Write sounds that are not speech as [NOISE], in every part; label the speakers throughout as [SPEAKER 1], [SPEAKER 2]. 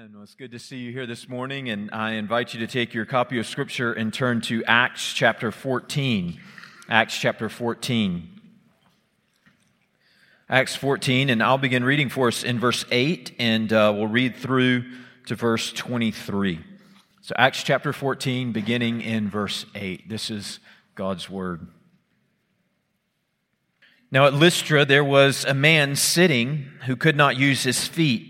[SPEAKER 1] Amen. Well, it's good to see you here this morning, and I invite you to take your copy of Scripture and turn to Acts chapter 14. Acts chapter 14. Acts 14, and I'll begin reading for us in verse 8, and uh, we'll read through to verse 23. So, Acts chapter 14, beginning in verse 8. This is God's Word. Now, at Lystra, there was a man sitting who could not use his feet.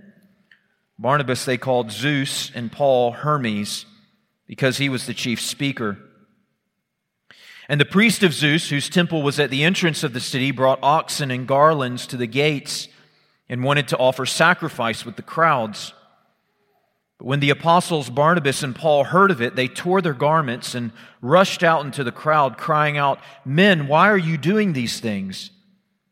[SPEAKER 1] Barnabas they called Zeus, and Paul Hermes, because he was the chief speaker. And the priest of Zeus, whose temple was at the entrance of the city, brought oxen and garlands to the gates and wanted to offer sacrifice with the crowds. But when the apostles Barnabas and Paul heard of it, they tore their garments and rushed out into the crowd, crying out, Men, why are you doing these things?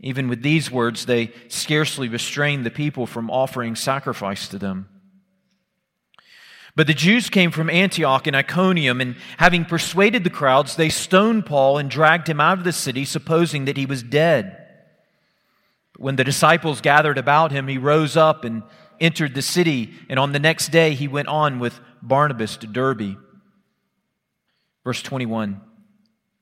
[SPEAKER 1] Even with these words, they scarcely restrained the people from offering sacrifice to them. But the Jews came from Antioch and Iconium, and having persuaded the crowds, they stoned Paul and dragged him out of the city, supposing that he was dead. But when the disciples gathered about him, he rose up and entered the city, and on the next day he went on with Barnabas to Derbe. Verse 21.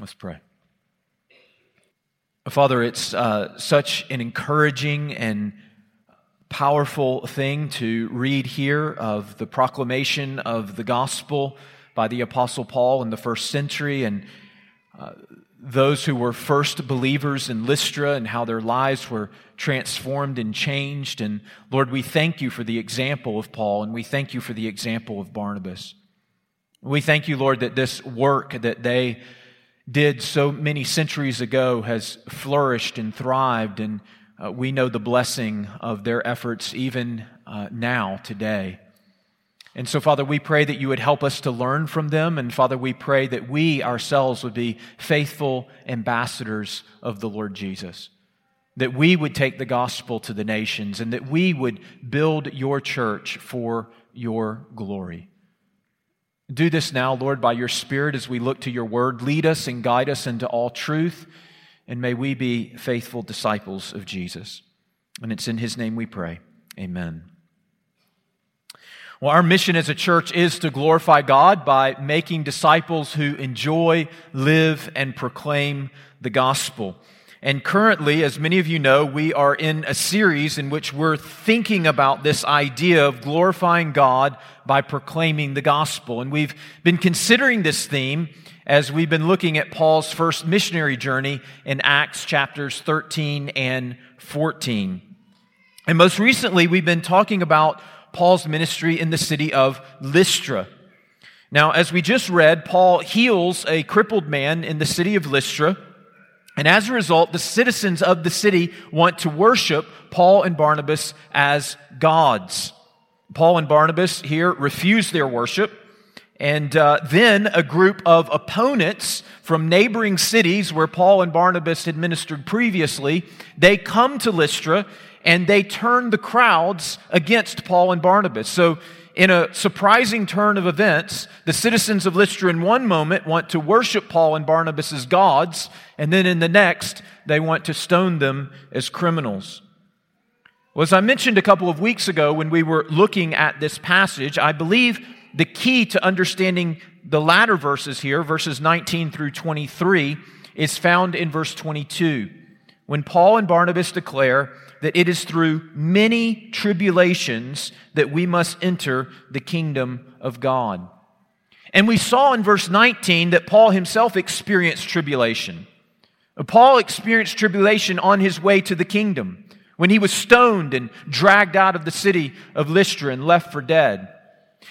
[SPEAKER 1] Let's pray. Father, it's uh, such an encouraging and powerful thing to read here of the proclamation of the gospel by the Apostle Paul in the first century and uh, those who were first believers in Lystra and how their lives were transformed and changed. And Lord, we thank you for the example of Paul and we thank you for the example of Barnabas. We thank you, Lord, that this work that they did so many centuries ago has flourished and thrived, and uh, we know the blessing of their efforts even uh, now, today. And so, Father, we pray that you would help us to learn from them. And Father, we pray that we ourselves would be faithful ambassadors of the Lord Jesus. That we would take the gospel to the nations and that we would build your church for your glory. Do this now, Lord, by your Spirit as we look to your word. Lead us and guide us into all truth, and may we be faithful disciples of Jesus. And it's in his name we pray. Amen. Well, our mission as a church is to glorify God by making disciples who enjoy, live, and proclaim the gospel. And currently, as many of you know, we are in a series in which we're thinking about this idea of glorifying God by proclaiming the gospel. And we've been considering this theme as we've been looking at Paul's first missionary journey in Acts chapters 13 and 14. And most recently, we've been talking about Paul's ministry in the city of Lystra. Now, as we just read, Paul heals a crippled man in the city of Lystra. And as a result, the citizens of the city want to worship Paul and Barnabas as gods. Paul and Barnabas here refuse their worship. And uh, then a group of opponents from neighboring cities where Paul and Barnabas had ministered previously, they come to Lystra and they turn the crowds against Paul and Barnabas. So in a surprising turn of events, the citizens of Lystra in one moment want to worship Paul and Barnabas as gods, and then in the next, they want to stone them as criminals. Well, as I mentioned a couple of weeks ago when we were looking at this passage, I believe the key to understanding the latter verses here, verses 19 through 23, is found in verse 22, when Paul and Barnabas declare that it is through many tribulations that we must enter the kingdom of God. And we saw in verse 19 that Paul himself experienced tribulation. Paul experienced tribulation on his way to the kingdom when he was stoned and dragged out of the city of Lystra and left for dead.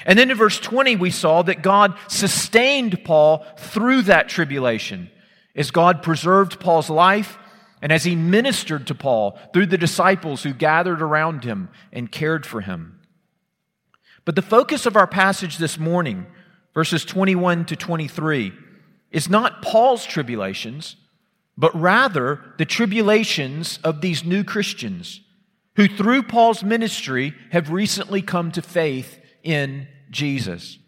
[SPEAKER 1] And then in verse 20, we saw that God sustained Paul through that tribulation as God preserved Paul's life and as he ministered to Paul through the disciples who gathered around him and cared for him. But the focus of our passage this morning, verses 21 to 23, is not Paul's tribulations, but rather the tribulations of these new Christians who, through Paul's ministry, have recently come to faith in Jesus.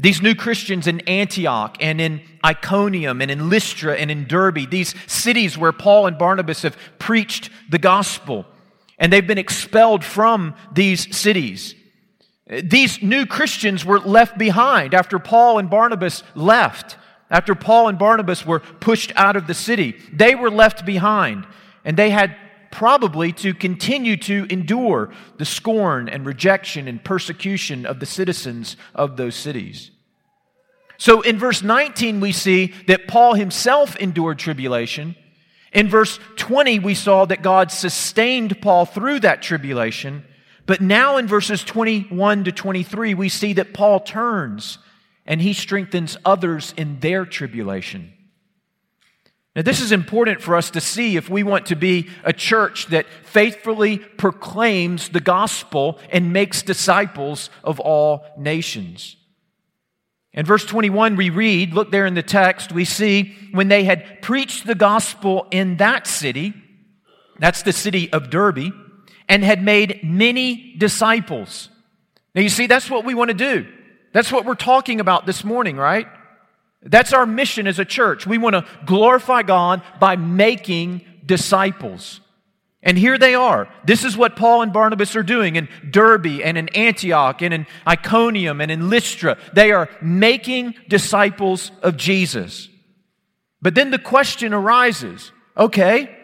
[SPEAKER 1] These new Christians in Antioch and in Iconium and in Lystra and in Derbe, these cities where Paul and Barnabas have preached the gospel, and they've been expelled from these cities. These new Christians were left behind after Paul and Barnabas left. After Paul and Barnabas were pushed out of the city, they were left behind, and they had probably to continue to endure the scorn and rejection and persecution of the citizens of those cities. So in verse 19, we see that Paul himself endured tribulation. In verse 20, we saw that God sustained Paul through that tribulation. But now in verses 21 to 23, we see that Paul turns and he strengthens others in their tribulation. Now, this is important for us to see if we want to be a church that faithfully proclaims the gospel and makes disciples of all nations. In verse 21, we read, look there in the text, we see when they had preached the gospel in that city, that's the city of Derbe, and had made many disciples. Now, you see, that's what we want to do. That's what we're talking about this morning, right? That's our mission as a church. We want to glorify God by making disciples. And here they are. This is what Paul and Barnabas are doing in Derbe and in Antioch and in Iconium and in Lystra. They are making disciples of Jesus. But then the question arises okay,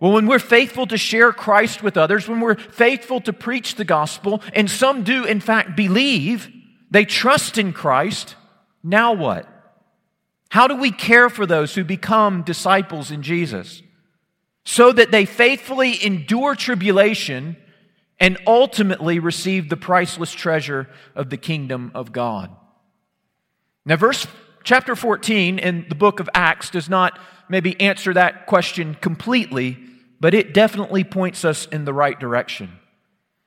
[SPEAKER 1] well, when we're faithful to share Christ with others, when we're faithful to preach the gospel, and some do in fact believe, they trust in Christ, now what? How do we care for those who become disciples in Jesus? So that they faithfully endure tribulation and ultimately receive the priceless treasure of the kingdom of God. Now, verse chapter 14 in the book of Acts does not maybe answer that question completely, but it definitely points us in the right direction.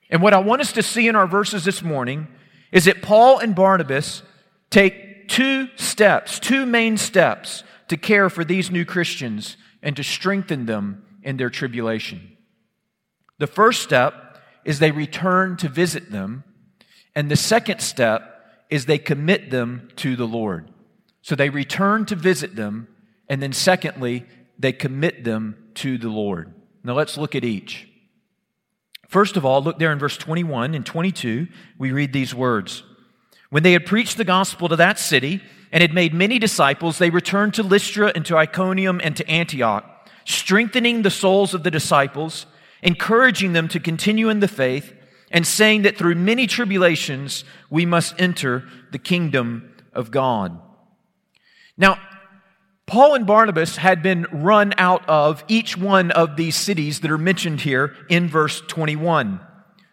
[SPEAKER 1] And what I want us to see in our verses this morning is that Paul and Barnabas take two steps, two main steps to care for these new Christians and to strengthen them in their tribulation. The first step is they return to visit them, and the second step is they commit them to the Lord. So they return to visit them, and then secondly, they commit them to the Lord. Now let's look at each. First of all, look there in verse 21 and 22, we read these words. When they had preached the gospel to that city and had made many disciples, they returned to Lystra and to Iconium and to Antioch, strengthening the souls of the disciples, encouraging them to continue in the faith, and saying that through many tribulations we must enter the kingdom of God. Now, Paul and Barnabas had been run out of each one of these cities that are mentioned here in verse 21.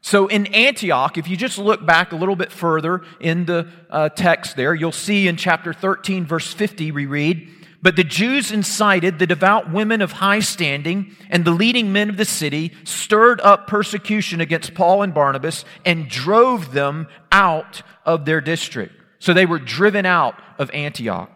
[SPEAKER 1] So in Antioch, if you just look back a little bit further in the uh, text there, you'll see in chapter 13, verse 50, we read, But the Jews incited the devout women of high standing and the leading men of the city, stirred up persecution against Paul and Barnabas, and drove them out of their district. So they were driven out of Antioch.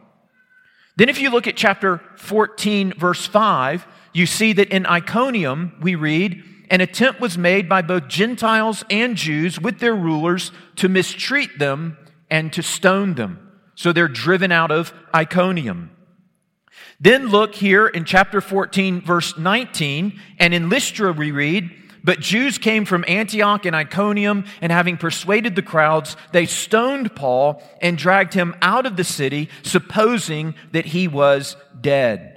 [SPEAKER 1] Then if you look at chapter 14, verse 5, you see that in Iconium, we read, an attempt was made by both Gentiles and Jews with their rulers to mistreat them and to stone them. So they're driven out of Iconium. Then look here in chapter 14, verse 19, and in Lystra we read, But Jews came from Antioch and Iconium, and having persuaded the crowds, they stoned Paul and dragged him out of the city, supposing that he was dead.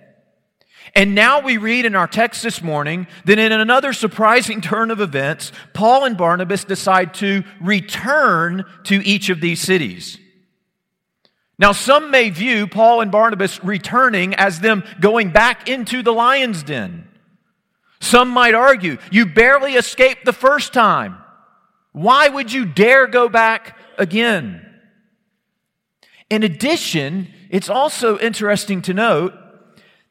[SPEAKER 1] And now we read in our text this morning that in another surprising [LAUGHS] turn of events, Paul and Barnabas decide to return to each of these cities. Now, some may view Paul and Barnabas returning as them going back into the lion's den. Some might argue, you barely escaped the first time. Why would you dare go back again? In addition, it's also interesting to note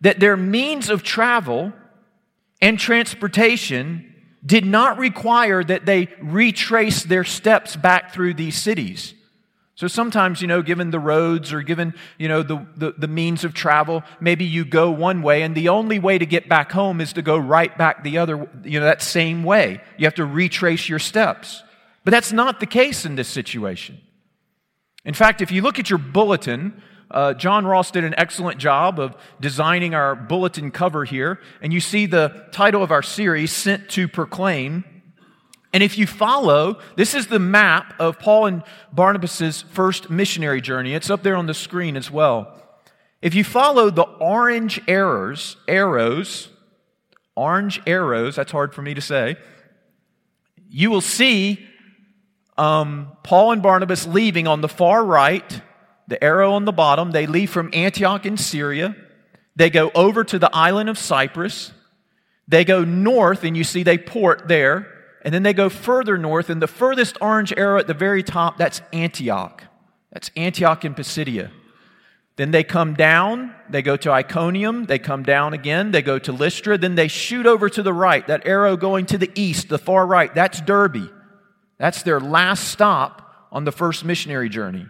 [SPEAKER 1] that their means of travel and transportation did not require that they retrace their steps back through these cities. So sometimes, you know, given the roads or given, you know, the, the, the, means of travel, maybe you go one way and the only way to get back home is to go right back the other, you know, that same way. You have to retrace your steps. But that's not the case in this situation. In fact, if you look at your bulletin, uh, John Ross did an excellent job of designing our bulletin cover here. And you see the title of our series, Sent to Proclaim. And if you follow, this is the map of Paul and Barnabas' first missionary journey. It's up there on the screen as well. If you follow the orange arrows, arrows, orange arrows, that's hard for me to say, you will see um, Paul and Barnabas leaving on the far right the arrow on the bottom, they leave from Antioch in Syria. They go over to the island of Cyprus. They go north, and you see they port there. And then they go further north, and the furthest orange arrow at the very top, that's Antioch. That's Antioch in Pisidia. Then they come down, they go to Iconium, they come down again, they go to Lystra, then they shoot over to the right. That arrow going to the east, the far right, that's Derbe. That's their last stop on the first missionary journey.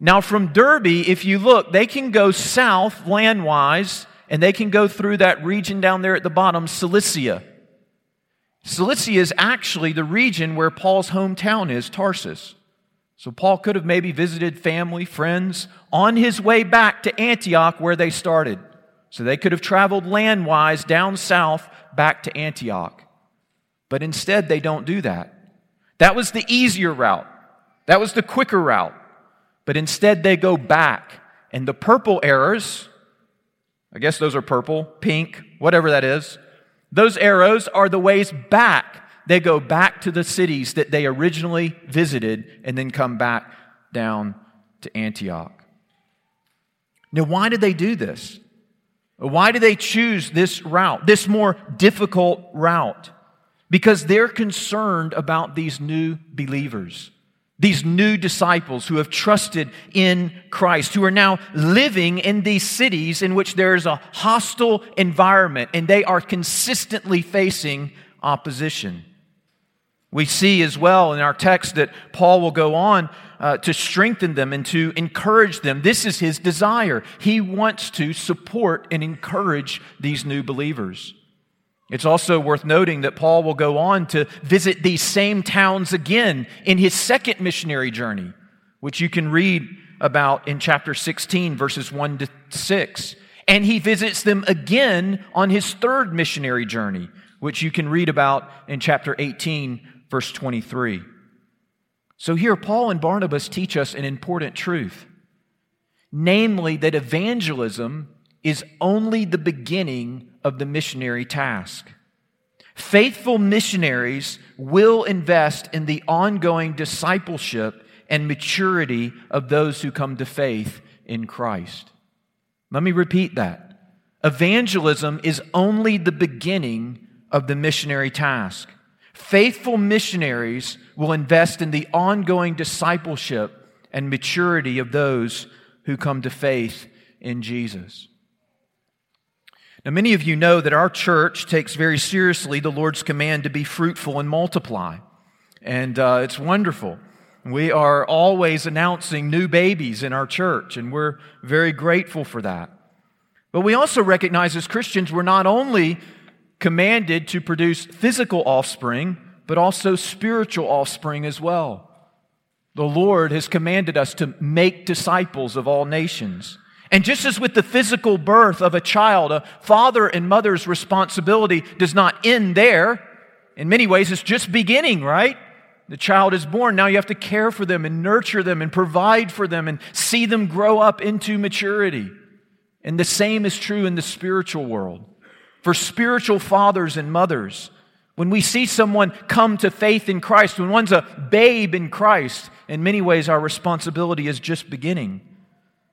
[SPEAKER 1] Now, from Derbe, if you look, they can go south landwise and they can go through that region down there at the bottom, Cilicia. Cilicia is actually the region where Paul's hometown is, Tarsus. So Paul could have maybe visited family, friends on his way back to Antioch where they started. So they could have traveled landwise down south back to Antioch. But instead, they don't do that. That was the easier route. That was the quicker route but instead they go back. And the purple arrows, I guess those are purple, pink, whatever that is, those arrows are the ways back. They go back to the cities that they originally visited and then come back down to Antioch. Now, why did they do this? Why do they choose this route, this more difficult route? Because they're concerned about these new believers these new disciples who have trusted in Christ, who are now living in these cities in which there is a hostile environment and they are consistently facing opposition. We see as well in our text that Paul will go on uh, to strengthen them and to encourage them. This is his desire. He wants to support and encourage these new believers. It's also worth noting that Paul will go on to visit these same towns again in his second missionary journey, which you can read about in chapter 16, verses 1 to 6. And he visits them again on his third missionary journey, which you can read about in chapter 18, verse 23. So here, Paul and Barnabas teach us an important truth namely, that evangelism is only the beginning of the missionary task. Faithful missionaries will invest in the ongoing discipleship and maturity of those who come to faith in Christ. Let me repeat that. Evangelism is only the beginning of the missionary task. Faithful missionaries will invest in the ongoing discipleship and maturity of those who come to faith in Jesus. Now, many of you know that our church takes very seriously the Lord's command to be fruitful and multiply. And uh, it's wonderful. We are always announcing new babies in our church, and we're very grateful for that. But we also recognize as Christians, we're not only commanded to produce physical offspring, but also spiritual offspring as well. The Lord has commanded us to make disciples of all nations. And just as with the physical birth of a child, a father and mother's responsibility does not end there. In many ways, it's just beginning, right? The child is born. Now you have to care for them and nurture them and provide for them and see them grow up into maturity. And the same is true in the spiritual world. For spiritual fathers and mothers, when we see someone come to faith in Christ, when one's a babe in Christ, in many ways our responsibility is just beginning.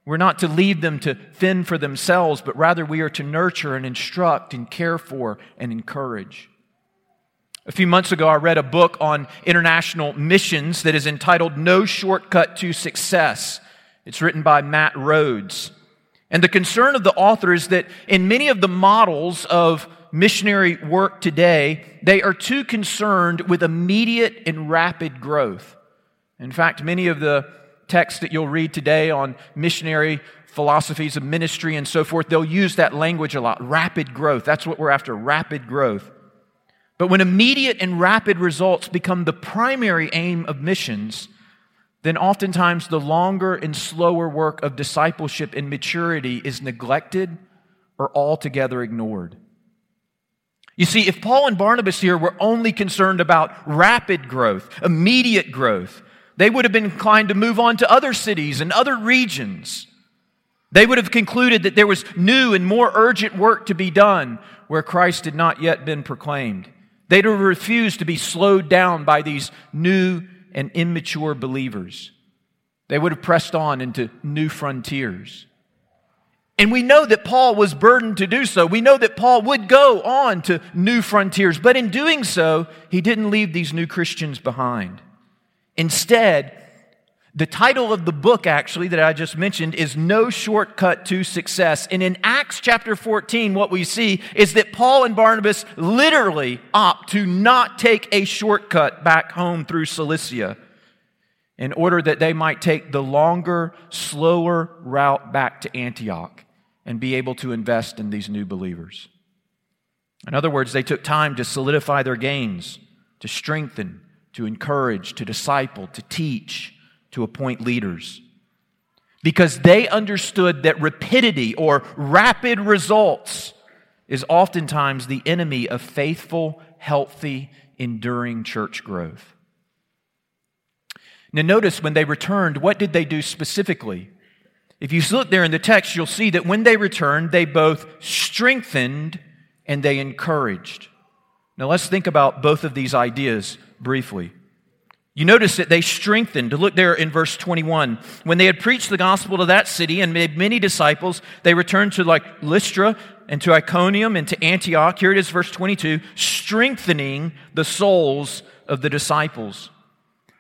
[SPEAKER 1] We're not to leave them to fend for themselves, but rather we are to nurture and instruct and care for and encourage. A few months ago, I read a book on international missions that is entitled No Shortcut to Success. It's written by Matt Rhodes. And the concern of the author is that in many of the models of missionary work today, they are too concerned with immediate and rapid growth. In fact, many of the texts that you'll read today on missionary philosophies of ministry and so forth, they'll use that language a lot rapid growth. That's what we're after rapid growth. But when immediate and rapid results become the primary aim of missions, then oftentimes the longer and slower work of discipleship and maturity is neglected or altogether ignored. You see, if Paul and Barnabas here were only concerned about rapid growth, immediate growth, they would have been inclined to move on to other cities and other regions. They would have concluded that there was new and more urgent work to be done where Christ had not yet been proclaimed. They'd have refused to be slowed down by these new and immature believers. They would have pressed on into new frontiers. And we know that Paul was burdened to do so. We know that Paul would go on to new frontiers, but in doing so, he didn't leave these new Christians behind. Instead, the title of the book, actually, that I just mentioned is No Shortcut to Success. And in Acts chapter 14, what we see is that Paul and Barnabas literally opt to not take a shortcut back home through Cilicia in order that they might take the longer, slower route back to Antioch and be able to invest in these new believers. In other words, they took time to solidify their gains, to strengthen, to encourage, to disciple, to teach, to appoint leaders. Because they understood that rapidity or rapid results is oftentimes the enemy of faithful, healthy, enduring church growth. Now, notice when they returned, what did they do specifically? If you look there in the text, you'll see that when they returned, they both strengthened and they encouraged. Now, let's think about both of these ideas briefly. You notice that they strengthened. Look there in verse 21. When they had preached the gospel to that city and made many disciples, they returned to like Lystra and to Iconium and to Antioch. Here it is, verse 22, strengthening the souls of the disciples.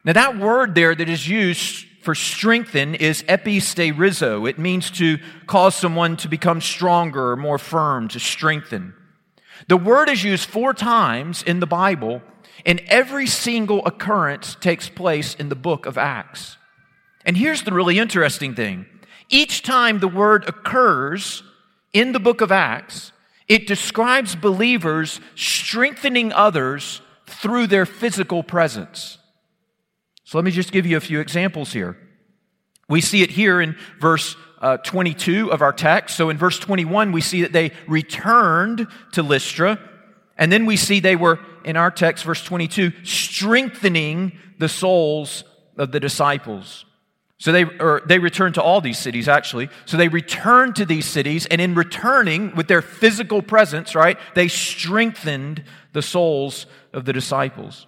[SPEAKER 1] Now, that word there that is used for strengthen is episterizo. It means to cause someone to become stronger or more firm, to strengthen. The word is used four times in the Bible and every single occurrence takes place in the book of Acts. And here's the really interesting thing each time the word occurs in the book of Acts, it describes believers strengthening others through their physical presence. So let me just give you a few examples here. We see it here in verse uh, 22 of our text. So in verse 21, we see that they returned to Lystra. And then we see they were in our text, verse 22, strengthening the souls of the disciples. So they, or they returned to all these cities, actually. So they returned to these cities, and in returning with their physical presence, right, they strengthened the souls of the disciples.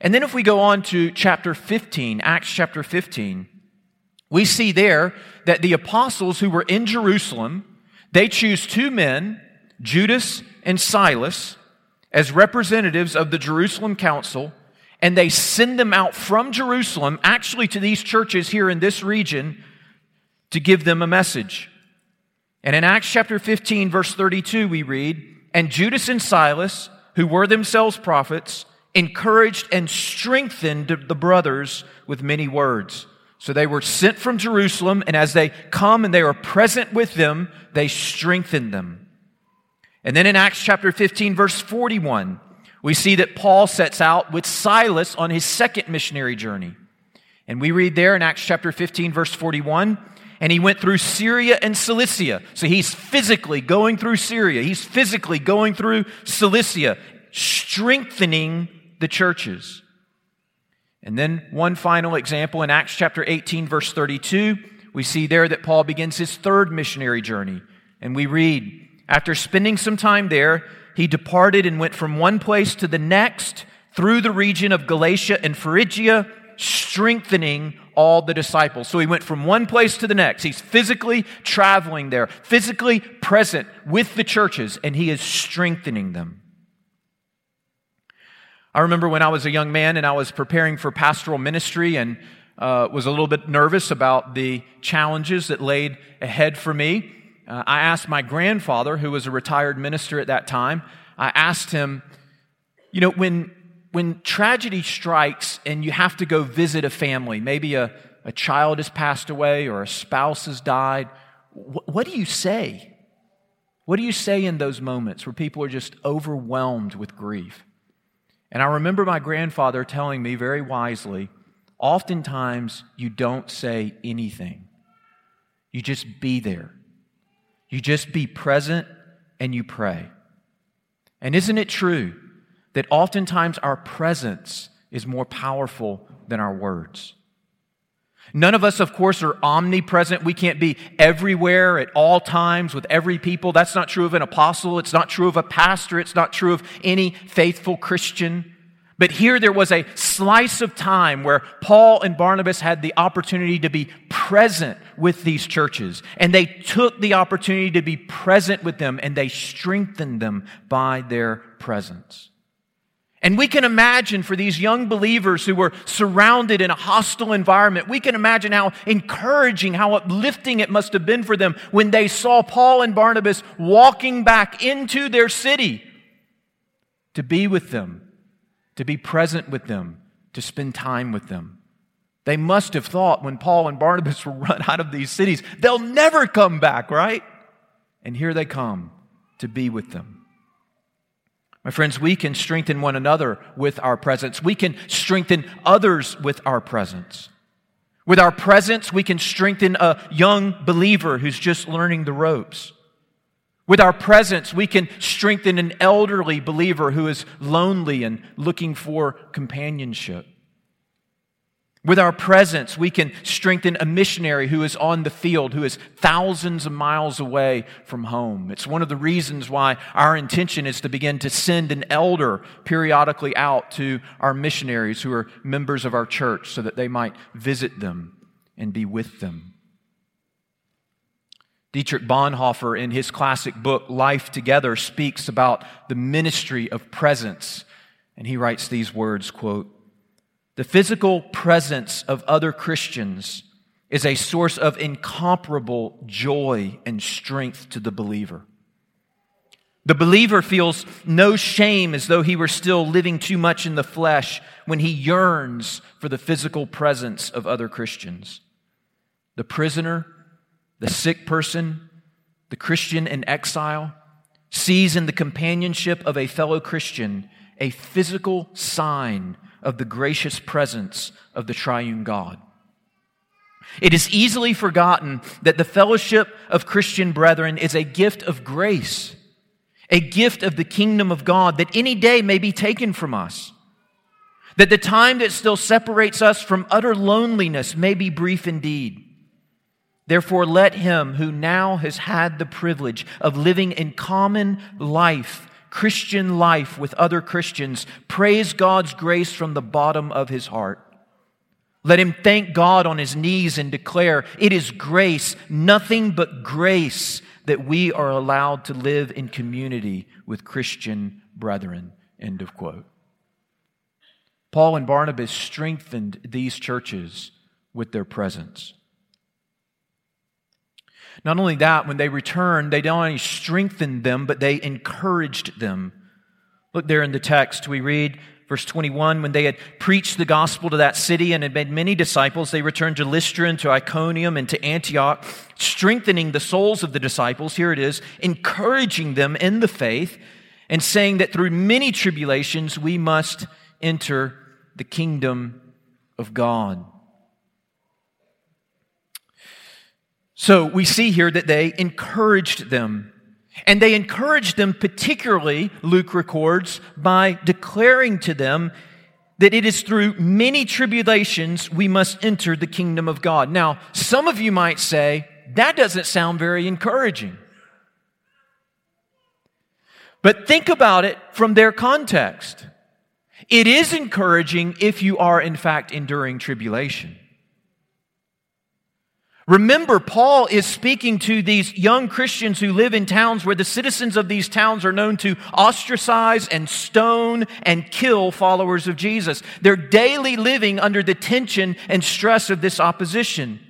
[SPEAKER 1] And then if we go on to chapter 15, Acts chapter 15, we see there that the apostles who were in Jerusalem, they choose two men, Judas and Silas, as representatives of the Jerusalem Council, and they send them out from Jerusalem, actually to these churches here in this region, to give them a message. And in Acts chapter 15, verse 32, we read, And Judas and Silas, who were themselves prophets, encouraged and strengthened the brothers with many words. So they were sent from Jerusalem, and as they come and they are present with them, they strengthen them. And then in Acts chapter 15, verse 41, we see that Paul sets out with Silas on his second missionary journey. And we read there in Acts chapter 15, verse 41, and he went through Syria and Cilicia. So he's physically going through Syria, he's physically going through Cilicia, strengthening the churches. And then one final example in Acts chapter 18, verse 32, we see there that Paul begins his third missionary journey. And we read, after spending some time there, he departed and went from one place to the next through the region of Galatia and Phrygia, strengthening all the disciples. So he went from one place to the next. He's physically traveling there, physically present with the churches, and he is strengthening them. I remember when I was a young man and I was preparing for pastoral ministry and uh, was a little bit nervous about the challenges that laid ahead for me. Uh, I asked my grandfather, who was a retired minister at that time, I asked him, you know, when, when tragedy strikes and you have to go visit a family, maybe a, a child has passed away or a spouse has died, wh- what do you say? What do you say in those moments where people are just overwhelmed with grief? And I remember my grandfather telling me very wisely oftentimes you don't say anything, you just be there. You just be present and you pray. And isn't it true that oftentimes our presence is more powerful than our words? None of us, of course, are omnipresent. We can't be everywhere at all times with every people. That's not true of an apostle. It's not true of a pastor. It's not true of any faithful Christian. But here there was a slice of time where Paul and Barnabas had the opportunity to be present with these churches. And they took the opportunity to be present with them and they strengthened them by their presence. And we can imagine for these young believers who were surrounded in a hostile environment, we can imagine how encouraging, how uplifting it must have been for them when they saw Paul and Barnabas walking back into their city to be with them to be present with them, to spend time with them. They must have thought when Paul and Barnabas [LAUGHS] were run out of these cities, they'll never come back, right? And here they come to be with them. My friends, we can strengthen one another with our presence. We can strengthen others with our presence. With our presence, we can strengthen a young believer who's just learning the ropes. With our presence, we can strengthen an elderly believer who is lonely and looking for companionship. With our presence, we can strengthen a missionary who is on the field, who is thousands of miles away from home. It's one of the reasons why our intention is to begin to send an elder periodically out to our missionaries who are members of our church so that they might visit them and be with them. Dietrich Bonhoeffer, in his classic book, Life Together, speaks about the ministry of presence. And he writes these words quote, The physical presence of other Christians is a source of incomparable joy and strength to the believer. The believer feels no shame as though he were still living too much in the flesh when he yearns for the physical presence of other Christians. The prisoner the sick person, the Christian in exile, sees in the companionship of a fellow Christian a physical sign of the gracious presence of the triune God. It is easily forgotten that the fellowship of Christian brethren is a gift of grace, a gift of the kingdom of God that any day may be taken from us. That the time that still separates us from utter loneliness may be brief indeed. Therefore, let him who now has had the privilege of living in common life, Christian life with other Christians, praise God's grace from the bottom of his heart. Let him thank God on his knees and declare, It is grace, nothing but grace, that we are allowed to live in community with Christian brethren. End of quote. Paul and Barnabas strengthened these churches with their presence. Not only that, when they returned, they not only strengthened them, but they encouraged them. Look there in the text, we read Verse 21 When they had preached the gospel to that city and had made many disciples, they returned to Lystra and to Iconium and to Antioch, strengthening the souls of the disciples. Here it is, encouraging them in the faith, and saying that through many tribulations we must enter the kingdom of God. So we see here that they encouraged them. And they encouraged them, particularly, Luke records, by declaring to them that it is through many tribulations we must enter the kingdom of God. Now, some of you might say, that doesn't sound very encouraging. But think about it from their context. It is encouraging if you are, in fact, enduring tribulation. Remember, Paul is speaking to these young Christians who live in towns where the citizens of these towns are known to ostracize and stone and kill followers of Jesus. They're daily living under the tension and stress of this opposition.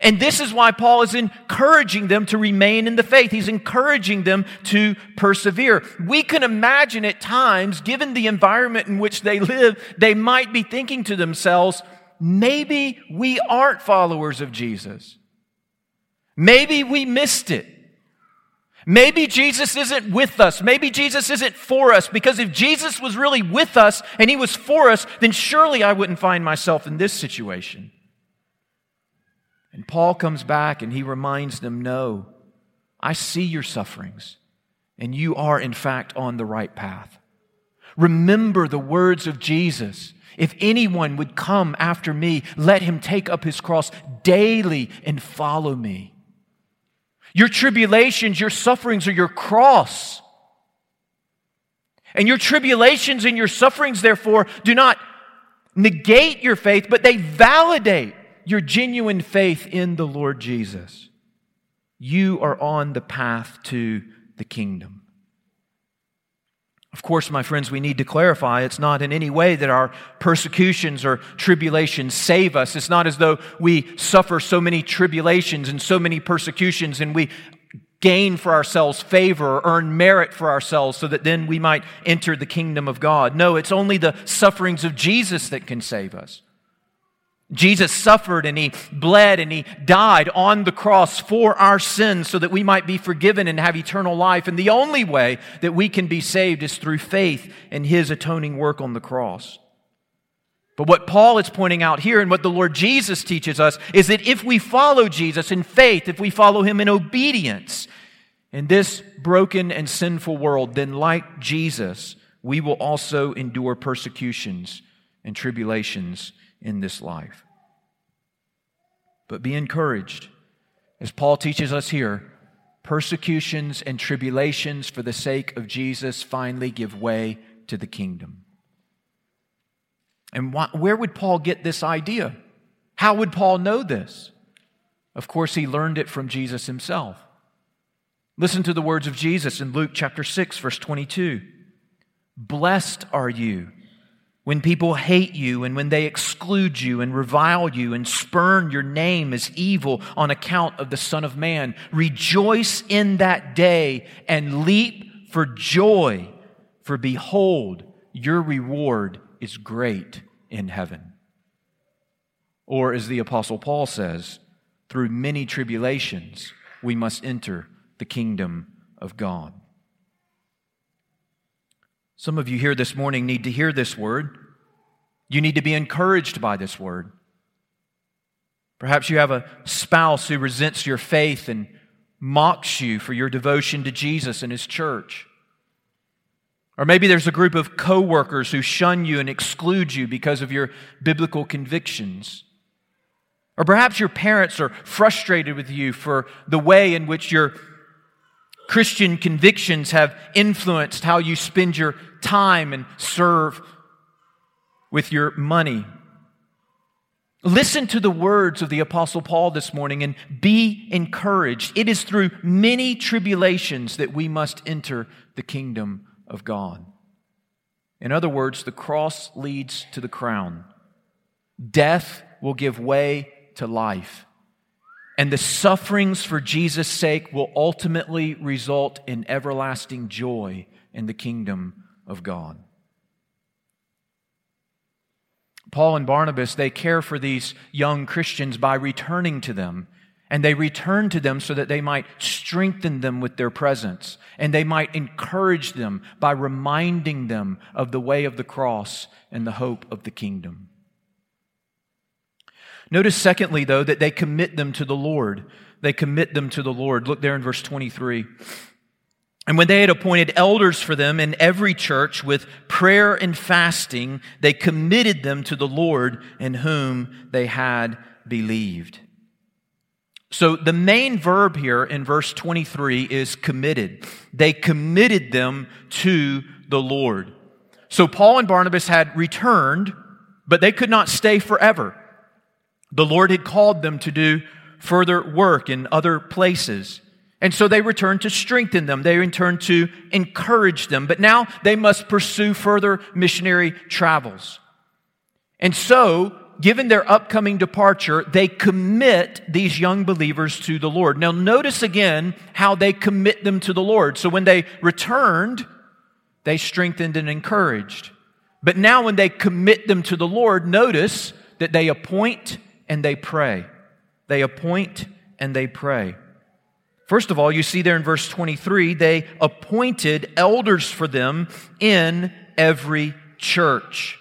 [SPEAKER 1] And this is why Paul is encouraging them to remain in the faith. He's encouraging them to persevere. We can imagine at times, given the environment in which they live, they might be thinking to themselves, maybe we aren't followers of Jesus. Maybe we missed it. Maybe Jesus isn't with us. Maybe Jesus isn't for us. Because if Jesus was really with us and he was for us, then surely I wouldn't find myself in this situation. And Paul comes back and he reminds them no, I see your sufferings, and you are, in fact, on the right path. Remember the words of Jesus if anyone would come after me, let him take up his cross daily and follow me. Your tribulations, your sufferings are your cross. And your tribulations and your sufferings, therefore, do not negate your faith, but they validate your genuine faith in the Lord Jesus. You are on the path to the kingdom. Of course, my friends, we need to clarify it's not in any way that our persecutions or tribulations save us. It's not as though we suffer so many tribulations and so many persecutions and we gain for ourselves favor or earn merit for ourselves so that then we might enter the kingdom of God. No, it's only the sufferings of Jesus that can save us. Jesus suffered and he bled and he died on the cross for our sins so that we might be forgiven and have eternal life. And the only way that we can be saved is through faith in his atoning work on the cross. But what Paul is pointing out here and what the Lord Jesus teaches us is that if we follow Jesus in faith, if we follow him in obedience in this broken and sinful world, then like Jesus, we will also endure persecutions and tribulations in this life. But be encouraged. As Paul teaches us here, persecutions and tribulations for the sake of Jesus finally give way to the kingdom. And wh- where would Paul get this idea? How would Paul know this? Of course, he learned it from Jesus himself. Listen to the words of Jesus in Luke chapter 6, verse 22. Blessed are you when people hate you and when they exclude you and revile you and spurn your name as evil on account of the Son of Man, rejoice in that day and leap for joy, for behold, your reward is great in heaven. Or, as the Apostle Paul says, through many tribulations we must enter the kingdom of God. Some of you here this morning need to hear this word. You need to be encouraged by this word. Perhaps you have a spouse who resents your faith and mocks you for your devotion to Jesus and his church. Or maybe there's a group of coworkers who shun you and exclude you because of your biblical convictions. Or perhaps your parents are frustrated with you for the way in which your Christian convictions have influenced how you spend your time and serve with your money. Listen to the words of the Apostle Paul this morning and be encouraged. It is through many tribulations that we must enter the kingdom of God. In other words, the cross leads to the crown. Death will give way to life and the sufferings for Jesus' sake will ultimately result in everlasting joy in the kingdom of God. Paul and Barnabas, they care for these young Christians by returning to them. And they return to them so that they might strengthen them with their presence. And they might encourage them by reminding them of the way of the cross and the hope of the kingdom. Notice, secondly, though, that they commit them to the Lord. They commit them to the Lord. Look there in verse 23. And when they had appointed elders for them in every church with prayer and fasting, they committed them to the Lord in whom they had believed. So the main verb here in verse 23 is committed. They committed them to the Lord. So Paul and Barnabas had returned, but they could not stay forever. The Lord had called them to do further work in other places. And so they returned to strengthen them. They returned to encourage them. But now they must pursue further missionary travels. And so, given their upcoming departure, they commit these young believers to the Lord. Now, notice again how they commit them to the Lord. So when they returned, they strengthened and encouraged. But now, when they commit them to the Lord, notice that they appoint and they pray. They appoint and they pray. First of all, you see there in verse 23, they appointed elders for them in every church.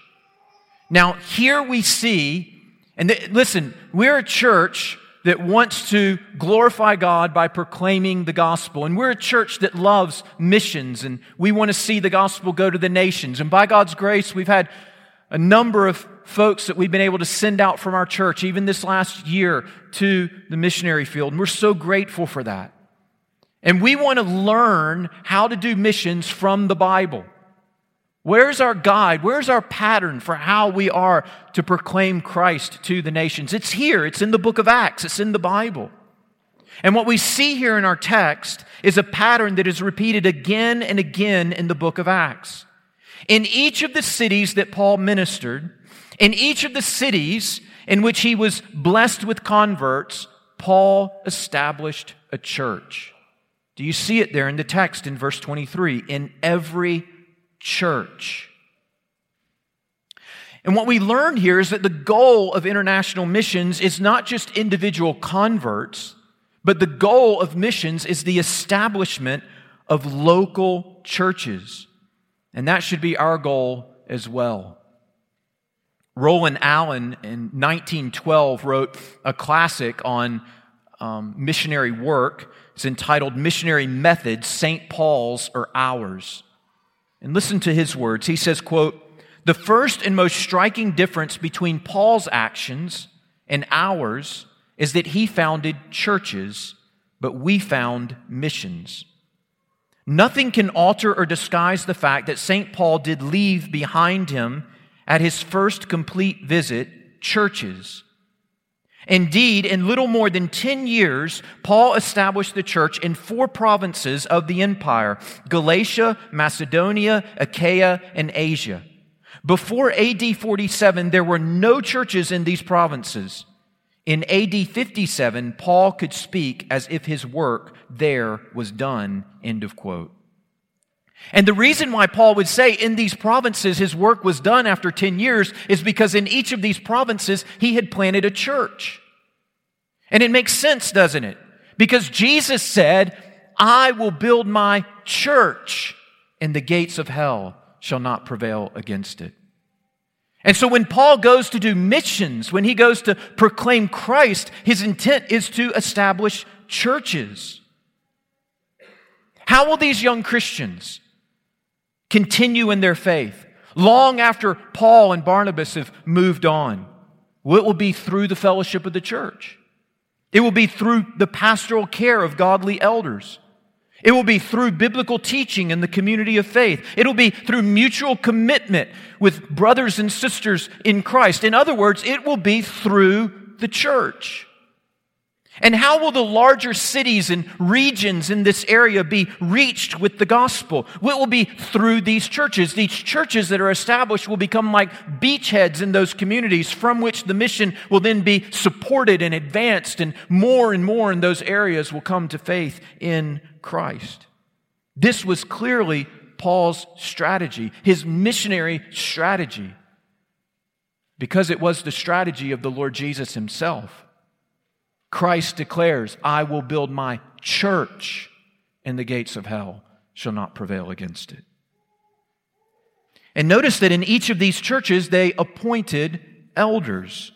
[SPEAKER 1] Now, here we see, and th- listen, we're a church that wants to glorify God by proclaiming the gospel. And we're a church that loves missions, and we want to see the gospel go to the nations. And by God's grace, we've had a number of folks that we've been able to send out from our church, even this last year, to the missionary field. And we're so grateful for that. And we want to learn how to do missions from the Bible. Where's our guide? Where's our pattern for how we are to proclaim Christ to the nations? It's here. It's in the book of Acts. It's in the Bible. And what we see here in our text is a pattern that is repeated again and again in the book of Acts. In each of the cities that Paul ministered, in each of the cities in which he was blessed with converts, Paul established a church. Do you see it there in the text in verse 23? In every church. And what we learn here is that the goal of international missions is not just individual converts, but the goal of missions is the establishment of local churches. And that should be our goal as well. Roland Allen in 1912 wrote a classic on um, missionary work. It's entitled Missionary Methods, St. Paul's or Ours. And listen to his words. He says, quote, the first and most striking difference between Paul's actions and ours is that he founded churches, but we found missions. Nothing can alter or disguise the fact that St. Paul did leave behind him at his first complete visit churches Indeed, in little more than 10 years, Paul established the church in four provinces of the empire Galatia, Macedonia, Achaia, and Asia. Before AD 47, there were no churches in these provinces. In AD 57, Paul could speak as if his work there was done. End of quote. And the reason why Paul would say in these provinces his work was done after 10 years is because in each of these provinces he had planted a church. And it makes sense, doesn't it? Because Jesus said, I will build my church, and the gates of hell shall not prevail against it. And so when Paul goes to do missions, when he goes to proclaim Christ, his intent is to establish churches. How will these young Christians continue in their faith long after Paul and Barnabas have moved on? Well, it will be through the fellowship of the church. It will be through the pastoral care of godly elders. It will be through biblical teaching in the community of faith. It'll be through mutual commitment with brothers and sisters in Christ. In other words, it will be through the church. And how will the larger cities and regions in this area be reached with the gospel? It will be through these churches. These churches that are established will become like beachheads in those communities from which the mission will then be supported and advanced, and more and more in those areas will come to faith in Christ. This was clearly Paul's strategy, his missionary strategy.
[SPEAKER 2] Because it was the strategy of the Lord Jesus himself. Christ declares, I will build my church, and the gates of hell shall not prevail against it. And notice that in each of these churches, they appointed elders.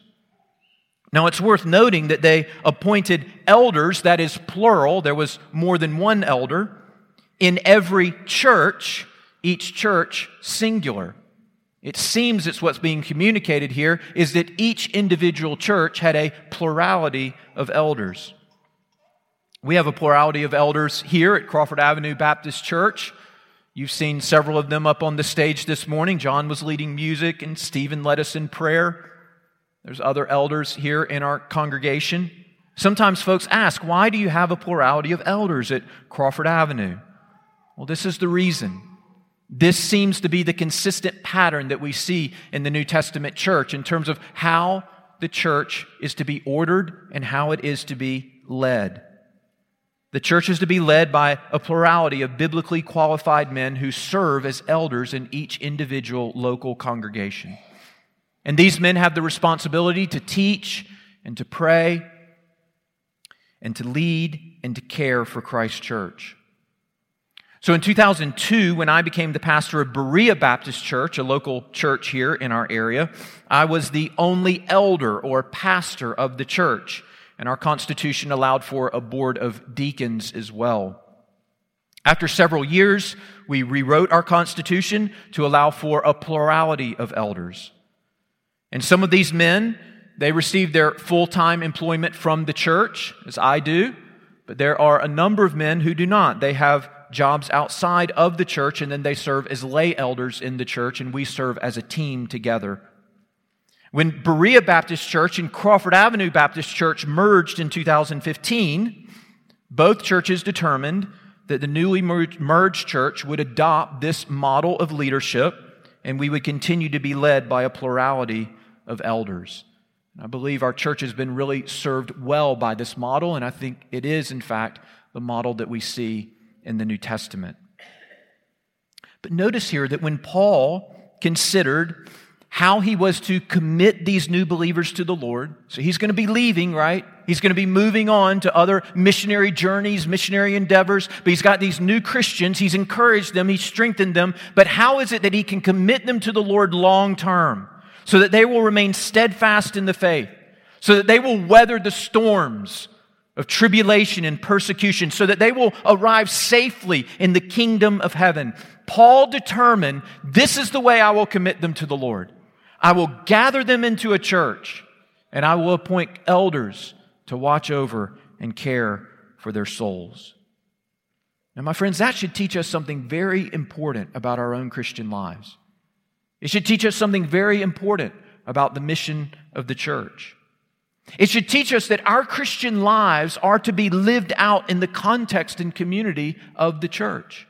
[SPEAKER 2] Now, it's worth noting that they appointed elders, that is plural, there was more than one elder, in every church, each church singular. It seems it's what's being communicated here is that each individual church had a plurality of elders. We have a plurality of elders here at Crawford Avenue Baptist Church. You've seen several of them up on the stage this morning. John was leading music and Stephen led us in prayer. There's other elders here in our congregation. Sometimes folks ask, why do you have a plurality of elders at Crawford Avenue? Well, this is the reason. This seems to be the consistent pattern that we see in the New Testament church in terms of how the church is to be ordered and how it is to be led. The church is to be led by a plurality of biblically qualified men who serve as elders in each individual local congregation. And these men have the responsibility to teach and to pray and to lead and to care for Christ's church. So in 2002, when I became the pastor of Berea Baptist Church, a local church here in our area, I was the only elder or pastor of the church. And our constitution allowed for a board of deacons as well. After several years, we rewrote our constitution to allow for a plurality of elders. And some of these men, they receive their full time employment from the church, as I do, but there are a number of men who do not. They have jobs outside of the church, and then they serve as lay elders in the church, and we serve as a team together. When Berea Baptist Church and Crawford Avenue Baptist Church merged in 2015, both churches determined that the newly merged church would adopt this model of leadership, and we would continue to be led by a plurality of elders. I believe our church has been really served well by this model, and I think it is, in fact, the model that we see in the New Testament. But notice here that when Paul considered how he was to commit these new believers to the Lord, so he's going to be leaving, right? He's going to be moving on to other missionary journeys, missionary endeavors, but he's got these new Christians. He's encouraged them, he's strengthened them. But how is it that he can commit them to the Lord long term? so that they will remain steadfast in the faith, so that they will weather the storms of tribulation and persecution, so that they will arrive safely in the kingdom of heaven. Paul determined this is the way I will commit them to the Lord. I will gather them into a church, and I will appoint elders to watch over and care for their souls. Now, my friends, that should teach us something very important about our own Christian lives. It should teach us something very important about the mission of the church. It should teach us that our Christian lives are to be lived out in the context and community of the church.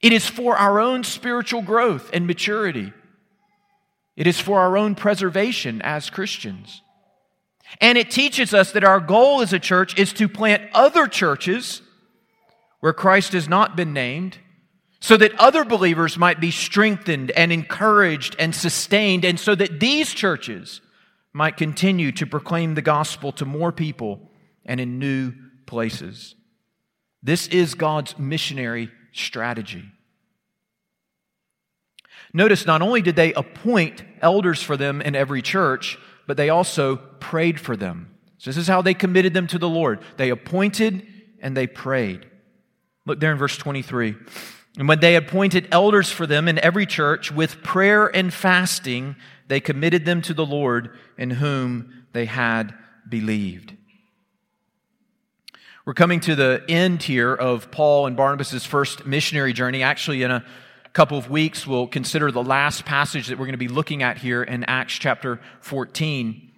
[SPEAKER 2] It is for our own spiritual growth and maturity. It is for our own preservation as Christians. And it teaches us that our goal as a church is to plant other churches where Christ has not been named so that other believers might be strengthened and encouraged and sustained, and so that these churches might continue to proclaim the gospel to more people and in new places. This is God's missionary strategy. Notice not only did they appoint elders for them in every church, but they also prayed for them. So, this is how they committed them to the Lord. They appointed and they prayed. Look there in verse 23. And when they appointed elders for them in every church, with prayer and fasting, they committed them to the Lord in whom they had believed. We're coming to the end here of Paul and Barnabas' first missionary journey. Actually, in a couple of weeks, we'll consider the last passage that we're going to be looking at here in Acts chapter 14.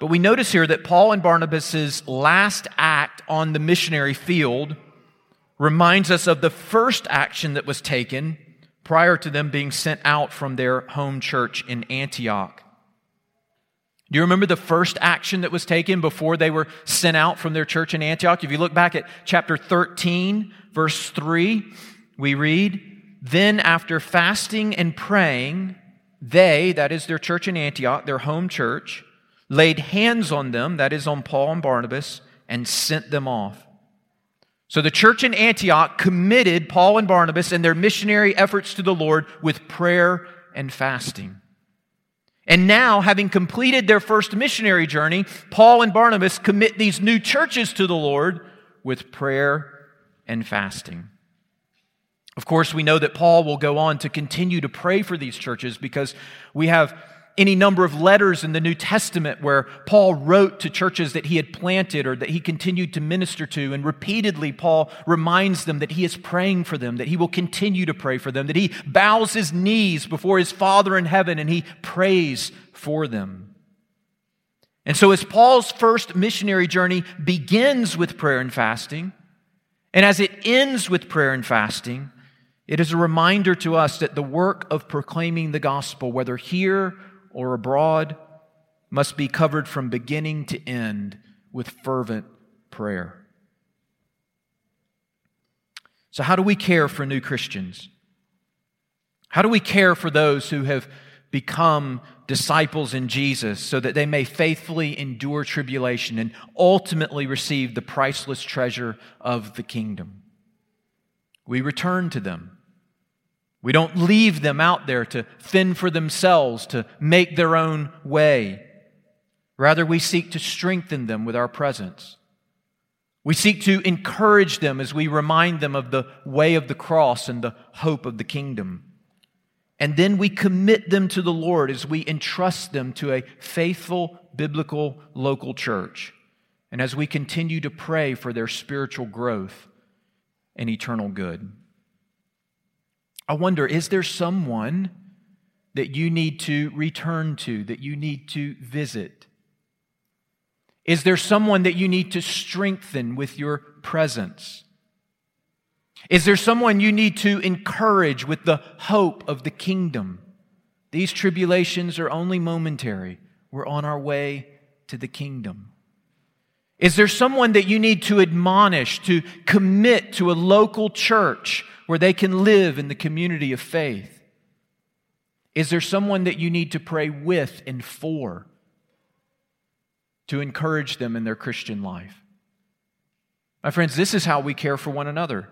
[SPEAKER 2] But we notice here that Paul and Barnabas' last act on the missionary field reminds us of the first action that was taken prior to them being sent out from their home church in Antioch. Do you remember the first action that was taken before they were sent out from their church in Antioch? If you look back at chapter 13, verse 3, we read, Then after fasting and praying,
[SPEAKER 1] they, that is their church in Antioch, their home church, laid hands on them, that is on Paul and Barnabas, and sent them off. So the church in Antioch committed Paul and Barnabas and their missionary efforts to the Lord with prayer and fasting. And now, having completed their first missionary journey, Paul and Barnabas commit these new churches to the Lord with prayer and fasting. Of course, we know that Paul will go on to continue to pray for these churches because we have any number of letters in the New Testament where Paul wrote to churches that he had planted or that he continued to minister to. And repeatedly, Paul reminds them that he is praying for them, that he will continue to pray for them, that he bows his knees before his Father in heaven and he prays for them. And so, as Paul's first missionary journey begins with prayer and fasting, and as it ends with prayer and fasting, it is a reminder to us that the work of proclaiming the gospel, whether here or abroad, must be covered from beginning to end with fervent prayer. So, how do we care for new Christians? How do we care for those who have become disciples in Jesus so that they may faithfully endure tribulation and ultimately receive the priceless treasure of the kingdom? We return to them. We don't leave them out there to fend for themselves, to make their own way. Rather, we seek to strengthen them with our presence. We seek to encourage them as we remind them of the way of the cross and the hope of the kingdom. And then we commit them to the Lord as we entrust them to a faithful, biblical, local church. And as we continue to pray for their spiritual growth and eternal good. I wonder is there someone that you need to return to, that you need to visit? Is there someone that you need to strengthen with your presence? Is there someone you need to encourage with the hope of the kingdom? These tribulations are only momentary. We're on our way to the kingdom. Is there someone that you need to admonish, to commit to a local church where they can live in the community of faith? Is there someone that you need to pray with and for to encourage them in their Christian life? My friends, this is how we care for one another.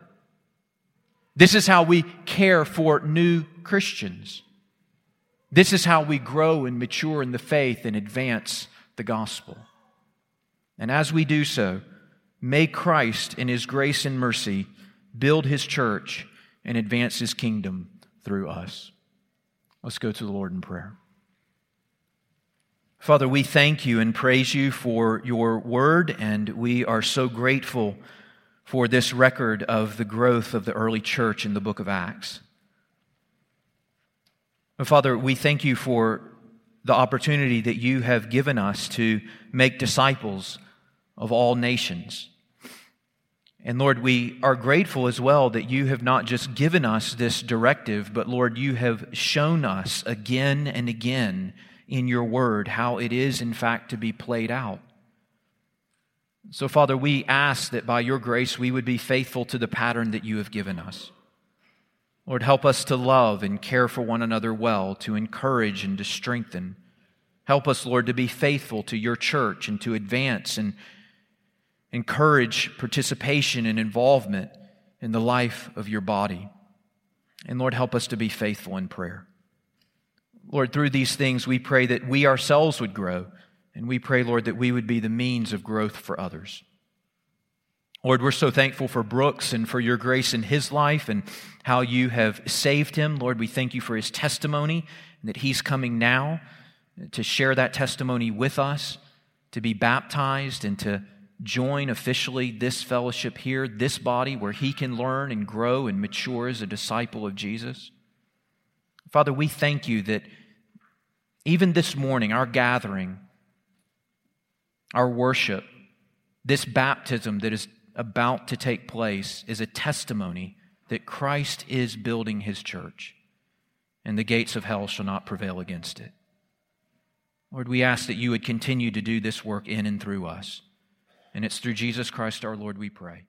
[SPEAKER 1] This is how we care for new Christians. This is how we grow and mature in the faith and advance the gospel. And as we do so, may Christ, in his grace and mercy, build his church and advance his kingdom through us. Let's go to the Lord in prayer. Father, we thank you and praise you for your word, and we are so grateful for this record of the growth of the early church in the book of Acts. Father, we thank you for the opportunity that you have given us to make disciples of all nations. And Lord, we are grateful as well that you have not just given us this directive, but Lord, you have shown us again and again in your word how it is, in fact, to be played out. So, Father, we ask that by your grace we would be faithful to the pattern that you have given us. Lord, help us to love and care for one another well, to encourage and to strengthen. Help us, Lord, to be faithful to your church and to advance and encourage participation and involvement in the life of your body. And Lord, help us to be faithful in prayer. Lord, through these things, we pray that we ourselves would grow, and we pray, Lord, that we would be the means of growth for others. Lord, we're so thankful for Brooks and for your grace in his life and how you have saved him. Lord, we thank you for his testimony and that he's coming now to share that testimony with us, to be baptized, and to join officially this fellowship here, this body, where he can learn and grow and mature as a disciple of Jesus. Father, we thank you that even this morning, our gathering, our worship, this baptism that is about to take place is a testimony that Christ is building his church, and the gates of hell shall not prevail against it. Lord, we ask that you would continue to do this work in and through us. And it's through Jesus Christ our Lord we pray.